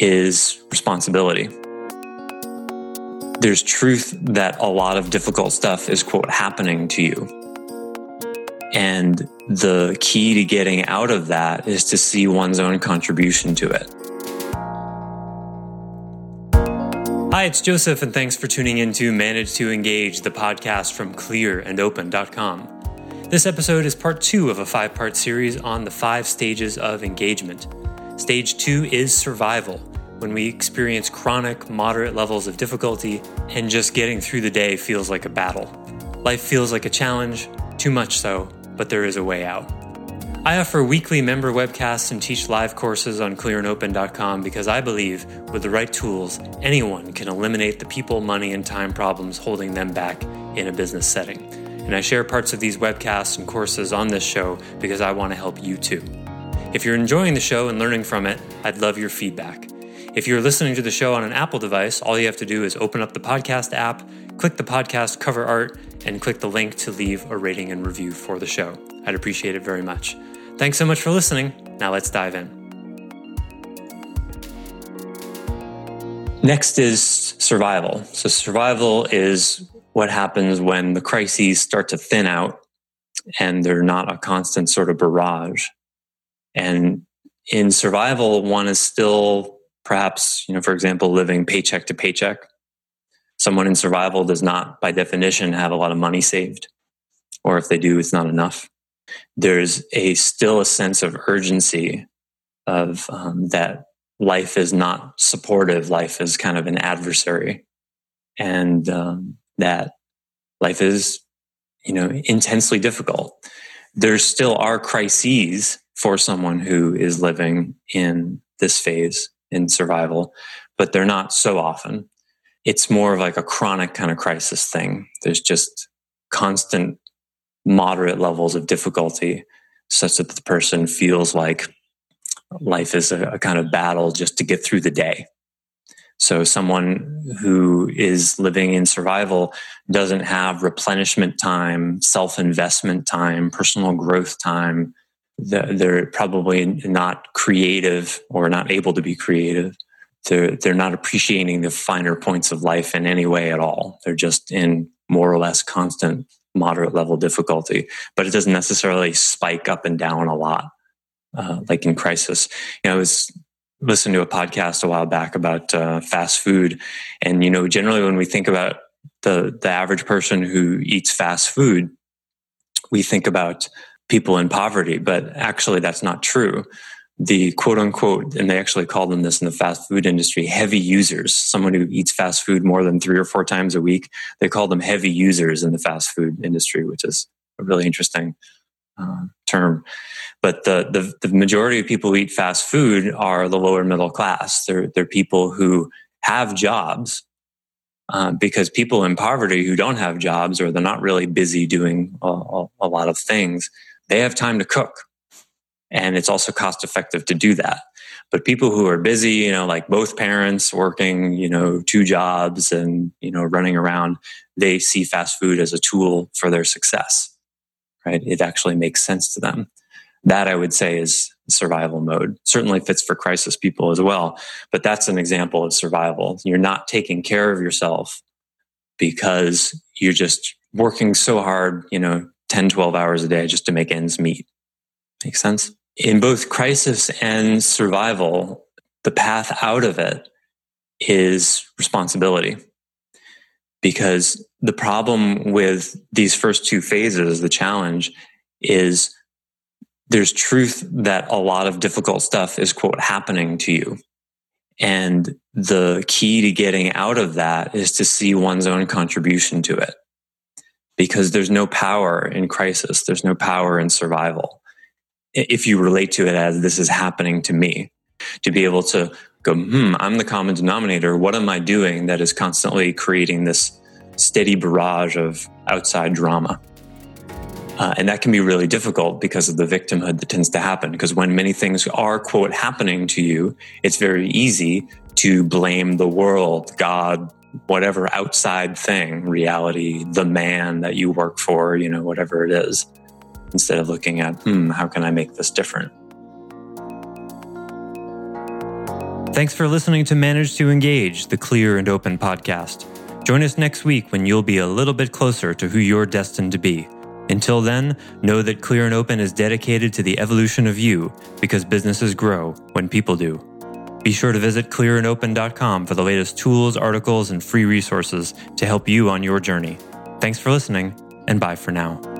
is responsibility. There's truth that a lot of difficult stuff is, quote, happening to you. And the key to getting out of that is to see one's own contribution to it. Hi, it's Joseph, and thanks for tuning in to Manage to Engage, the podcast from clearandopen.com. This episode is part two of a five part series on the five stages of engagement. Stage two is survival, when we experience chronic, moderate levels of difficulty and just getting through the day feels like a battle. Life feels like a challenge, too much so, but there is a way out. I offer weekly member webcasts and teach live courses on clearandopen.com because I believe with the right tools, anyone can eliminate the people, money, and time problems holding them back in a business setting. And I share parts of these webcasts and courses on this show because I want to help you too. If you're enjoying the show and learning from it, I'd love your feedback. If you're listening to the show on an Apple device, all you have to do is open up the podcast app, click the podcast cover art, and click the link to leave a rating and review for the show. I'd appreciate it very much. Thanks so much for listening. Now let's dive in. Next is survival. So, survival is what happens when the crises start to thin out and they're not a constant sort of barrage. And in survival, one is still perhaps, you know, for example, living paycheck to paycheck. Someone in survival does not, by definition, have a lot of money saved. Or if they do, it's not enough. There's a still a sense of urgency of um, that life is not supportive. Life is kind of an adversary. And um, that life is, you know, intensely difficult. There still are crises for someone who is living in this phase in survival, but they're not so often. It's more of like a chronic kind of crisis thing. There's just constant moderate levels of difficulty such that the person feels like life is a, a kind of battle just to get through the day. So someone who is living in survival doesn't have replenishment time, self-investment time, personal growth time. They're probably not creative or not able to be creative. They're, they're not appreciating the finer points of life in any way at all. They're just in more or less constant moderate level difficulty, but it doesn't necessarily spike up and down a lot. Uh, like in crisis, you know, I was listening to a podcast a while back about uh, fast food, and you know, generally when we think about the the average person who eats fast food, we think about people in poverty, but actually that's not true. The quote unquote, and they actually call them this in the fast food industry, heavy users, someone who eats fast food more than three or four times a week. They call them heavy users in the fast food industry, which is a really interesting uh, term. But the, the, the majority of people who eat fast food are the lower middle class. They're, they're people who have jobs uh, because people in poverty who don't have jobs or they're not really busy doing a, a, a lot of things, they have time to cook. And it's also cost effective to do that. But people who are busy, you know, like both parents working, you know, two jobs and, you know, running around, they see fast food as a tool for their success right? It actually makes sense to them. That I would say is survival mode. Certainly fits for crisis people as well, but that's an example of survival. You're not taking care of yourself because you're just working so hard, you know, 10, 12 hours a day just to make ends meet. Makes sense? In both crisis and survival, the path out of it is responsibility because the problem with these first two phases, the challenge is there's truth that a lot of difficult stuff is quote happening to you. And the key to getting out of that is to see one's own contribution to it. Because there's no power in crisis. There's no power in survival. If you relate to it as this is happening to me, to be able to go, hmm, I'm the common denominator. What am I doing that is constantly creating this steady barrage of outside drama? Uh, and that can be really difficult because of the victimhood that tends to happen. Because when many things are, quote, happening to you, it's very easy to blame the world, God, whatever outside thing, reality, the man that you work for, you know, whatever it is, instead of looking at, hmm, how can I make this different? Thanks for listening to Manage to Engage, the clear and open podcast. Join us next week when you'll be a little bit closer to who you're destined to be. Until then, know that Clear and Open is dedicated to the evolution of you because businesses grow when people do. Be sure to visit clearandopen.com for the latest tools, articles, and free resources to help you on your journey. Thanks for listening, and bye for now.